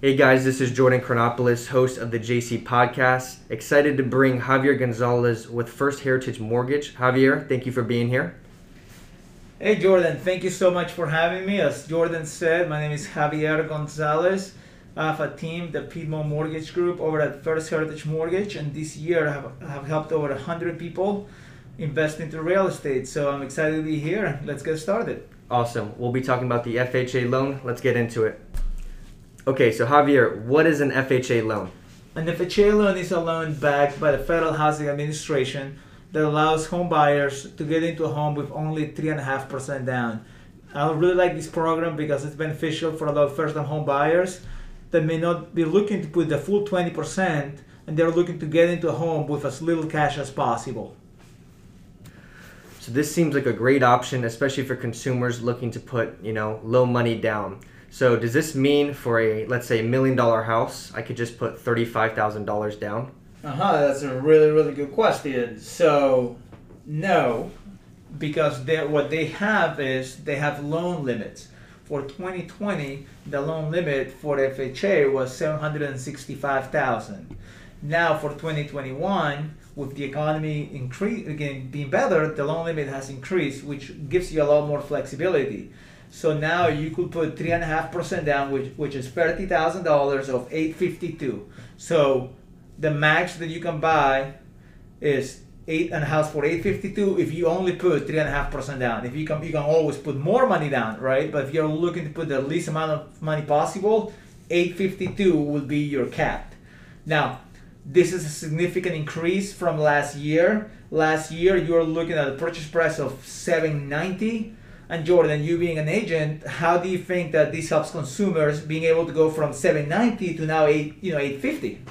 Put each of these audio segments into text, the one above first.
Hey guys, this is Jordan Chronopoulos, host of the JC Podcast. Excited to bring Javier Gonzalez with First Heritage Mortgage. Javier, thank you for being here. Hey Jordan, thank you so much for having me. As Jordan said, my name is Javier Gonzalez. I have a team, the Piedmont Mortgage Group, over at First Heritage Mortgage, and this year I have, have helped over 100 people invest into real estate. So I'm excited to be here. Let's get started. Awesome. We'll be talking about the FHA loan. Let's get into it. Okay, so Javier, what is an FHA loan? An FHA loan is a loan backed by the Federal Housing Administration that allows home buyers to get into a home with only 3.5% down. I really like this program because it's beneficial for a lot of first time home buyers that may not be looking to put the full 20% and they're looking to get into a home with as little cash as possible. So this seems like a great option, especially for consumers looking to put, you know, low money down. So does this mean for a let's say million dollar house, I could just put thirty five thousand dollars down? Uh huh. That's a really really good question. So no, because what they have is they have loan limits. For 2020, the loan limit for FHA was 765,000. Now for 2021, with the economy increase again being better, the loan limit has increased, which gives you a lot more flexibility. So now you could put three and a half percent down, which which is thirty thousand dollars of eight fifty two. So the max that you can buy is eight and a house for eight fifty two. If you only put three and a half percent down, if you can you can always put more money down, right? But if you're looking to put the least amount of money possible, eight fifty two will be your cap. Now this is a significant increase from last year. Last year you were looking at a purchase price of seven ninety and Jordan, you being an agent, how do you think that this helps consumers being able to go from 790 to now eight, you know, 850?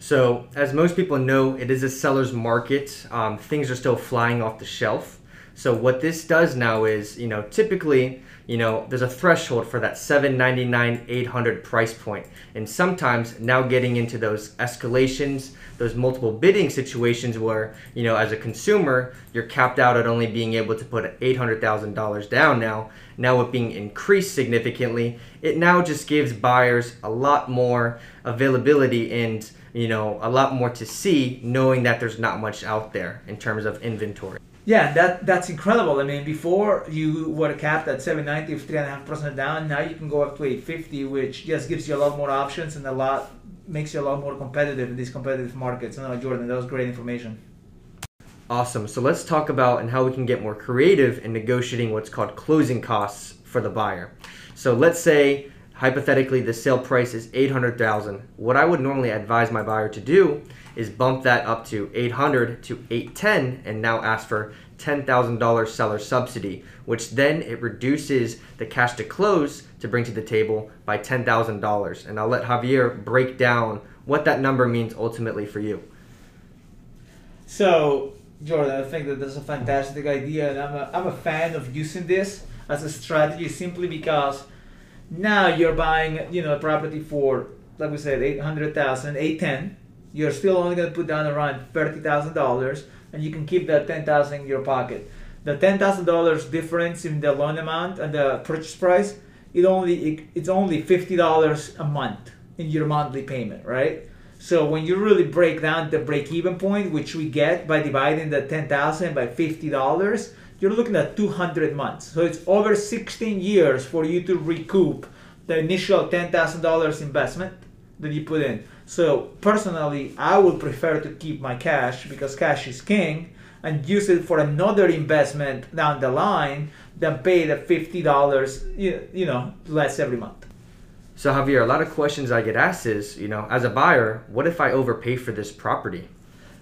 So, as most people know, it is a seller's market. Um, things are still flying off the shelf. So, what this does now is, you know, typically you know, there's a threshold for that 799 800 price point. And sometimes now getting into those escalations, those multiple bidding situations where, you know, as a consumer, you're capped out at only being able to put $800,000 down now. Now it being increased significantly, it now just gives buyers a lot more availability and, you know, a lot more to see knowing that there's not much out there in terms of inventory. Yeah, that that's incredible. I mean, before you were capped at 790 with three and a half percent down. Now you can go up to 850, which just gives you a lot more options and a lot makes you a lot more competitive in these competitive markets. No, Jordan, that was great information. Awesome. So let's talk about and how we can get more creative in negotiating what's called closing costs for the buyer. So let's say hypothetically the sale price is 800,000. What I would normally advise my buyer to do is bump that up to 800 to 810 and now ask for $10,000 seller subsidy, which then it reduces the cash to close to bring to the table by $10,000. And I'll let Javier break down what that number means ultimately for you. So, Jordan, I think that that's a fantastic idea, and I'm a, I'm a fan of using this as a strategy simply because now you're buying, you know, a property for, like we said, 800,000, 810 you're still only going to put down around $30,000 and you can keep that 10000 in your pocket. The $10,000 difference in the loan amount and the purchase price, it only it, it's only $50 a month in your monthly payment, right? So when you really break down the break-even point, which we get by dividing the 10,000 by $50, you're looking at 200 months. So it's over 16 years for you to recoup the initial $10,000 investment that you put in. So personally, I would prefer to keep my cash because cash is king and use it for another investment down the line than pay the fifty dollars, you know, less every month. So Javier, a lot of questions I get asked is, you know, as a buyer, what if I overpay for this property?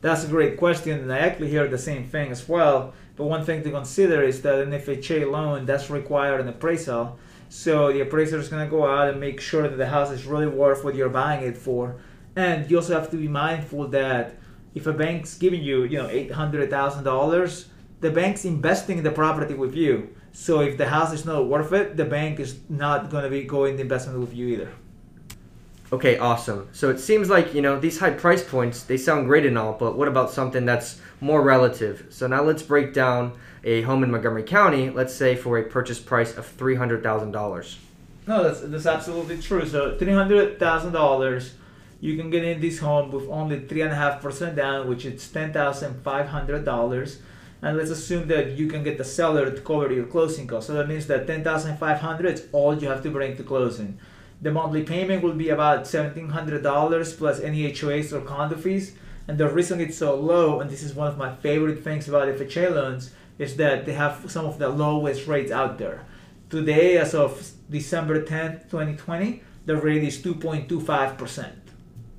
That's a great question, and I actually hear the same thing as well. But one thing to consider is that an FHA loan does require an appraisal so the appraiser is going to go out and make sure that the house is really worth what you're buying it for. And you also have to be mindful that if a bank's giving you, you know, eight hundred thousand dollars, the bank's investing in the property with you. So if the house is not worth it, the bank is not going to be going the investment with you either. Okay, awesome. So it seems like, you know, these high price points, they sound great and all, but what about something that's more relative? So now let's break down a home in Montgomery County, let's say for a purchase price of $300,000. No, that's that's absolutely true. So three hundred thousand dollars, you can get in this home with only three and a half percent down, which is ten thousand five hundred dollars. And let's assume that you can get the seller to cover your closing costs. So that means that ten thousand five hundred is all you have to bring to closing. The monthly payment will be about seventeen hundred dollars plus any HOAs or condo fees. And the reason it's so low, and this is one of my favorite things about FHA loans, is that they have some of the lowest rates out there. Today, as of December 10th, 2020, the rate is 2.25%.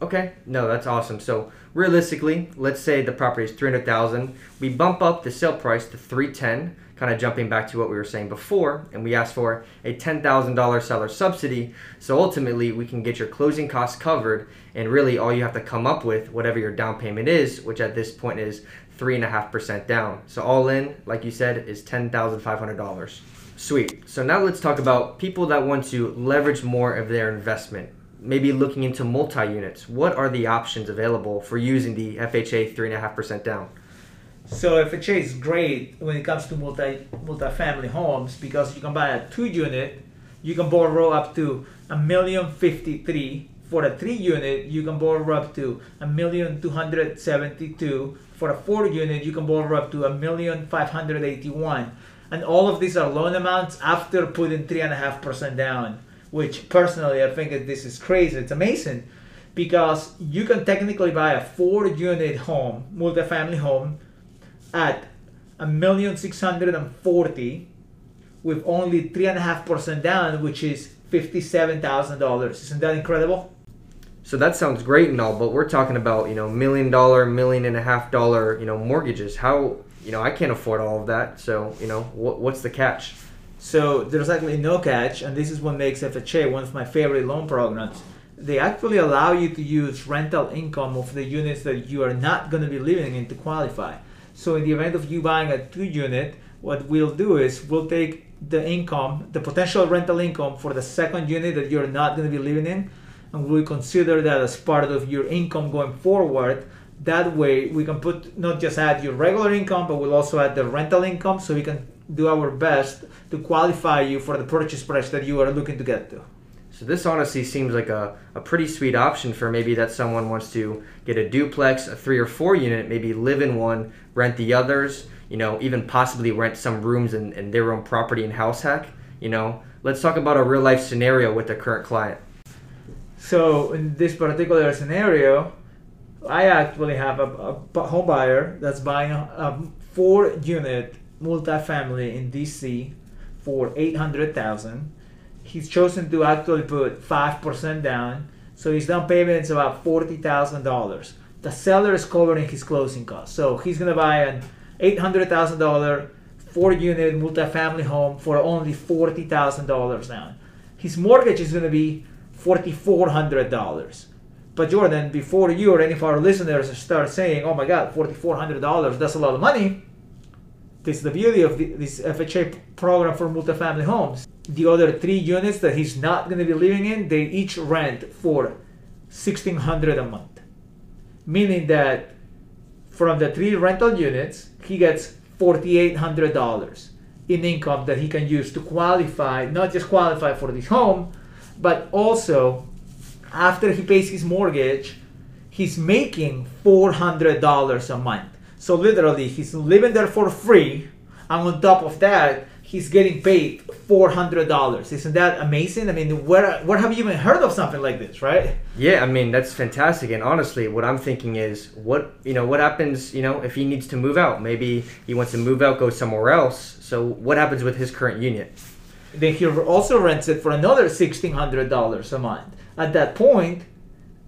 Okay, no, that's awesome. So realistically, let's say the property is 300,000, we bump up the sale price to 310, kind of jumping back to what we were saying before, and we ask for a $10,000 seller subsidy. So ultimately, we can get your closing costs covered, and really all you have to come up with, whatever your down payment is, which at this point is 3.5% down. So all in, like you said, is $10,500. Sweet. So now let's talk about people that want to leverage more of their investment. Maybe looking into multi units. What are the options available for using the FHA 3.5% down? So FHA is great when it comes to multi multi-family homes because you can buy a two unit, you can borrow up to a million fifty-three. For a three unit, you can borrow up to a million two hundred seventy-two. For a four unit, you can borrow up to a million five hundred eighty-one. And all of these are loan amounts after putting three and a half percent down, which personally I think that this is crazy. It's amazing because you can technically buy a four unit home, multi-family home at a million six hundred and forty with only three and a half percent down, which is fifty-seven thousand dollars. Isn't that incredible? So that sounds great and all, but we're talking about you know million dollar, million and a half dollar you know mortgages. How you know I can't afford all of that. So you know what, what's the catch? So there's actually no catch, and this is what makes FHA one of my favorite loan programs. They actually allow you to use rental income of the units that you are not going to be living in to qualify. So in the event of you buying a two unit, what we'll do is we'll take the income, the potential rental income for the second unit that you're not going to be living in, and we'll consider that as part of your income going forward. That way, we can put not just add your regular income, but we'll also add the rental income, so we can do our best to qualify you for the purchase price that you are looking to get to. So this honestly seems like a, a pretty sweet option for maybe that someone wants to get a duplex, a three or four unit, maybe live in one, rent the others, you know, even possibly rent some rooms in, in their own property and house hack. You know, let's talk about a real life scenario with the current client. So in this particular scenario, I actually have a, a home buyer that's buying a, a four unit multifamily in DC for 800,000 he's chosen to actually put 5% down. So his down payment is about $40,000. The seller is covering his closing costs. So he's going to buy an $800,000 four unit multifamily home for only $40,000 down. His mortgage is going to be $4,400. But Jordan, before you or any of our listeners start saying, oh my God, $4,400, that's a lot of money, this is the beauty of the, this FHA program for multifamily homes. The other three units that he's not going to be living in, they each rent for 1600 a month. Meaning that from the three rental units, he gets $4,800 in income that he can use to qualify, not just qualify for this home, but also after he pays his mortgage, he's making $400 a month. So literally, he's living there for free, and on top of that, he's getting paid four hundred dollars. Isn't that amazing? I mean, where where have you even heard of something like this, right? Yeah, I mean that's fantastic. And honestly, what I'm thinking is, what you know, what happens, you know, if he needs to move out? Maybe he wants to move out, go somewhere else. So what happens with his current unit? Then he also rents it for another sixteen hundred dollars a month. At that point,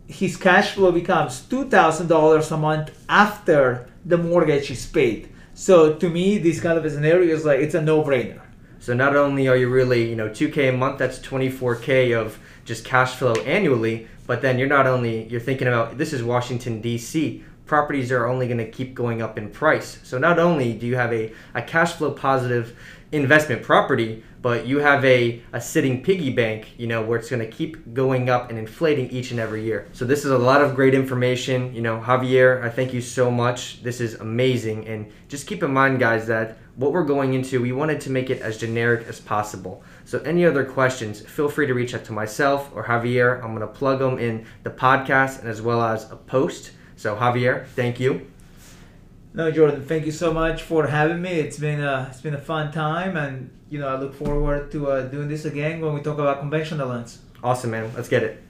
his cash flow becomes two thousand dollars a month after the mortgage is paid. So to me, this kind of a scenario is like it's a no-brainer. So not only are you really, you know, 2k a month, that's 24k of just cash flow annually, but then you're not only you're thinking about this is Washington D.C. properties are only going to keep going up in price. So not only do you have a, a cash flow positive investment property, but you have a, a sitting piggy bank, you know, where it's going to keep going up and inflating each and every year. So this is a lot of great information. You know, Javier, I thank you so much. This is amazing. And just keep in mind, guys, that what we're going into, we wanted to make it as generic as possible. So any other questions, feel free to reach out to myself or Javier. I'm going to plug them in the podcast and as well as a post. So Javier, thank you. No, Jordan, thank you so much for having me. It's been a it's been a fun time, and you know I look forward to uh, doing this again when we talk about conventional loans. Awesome, man. Let's get it.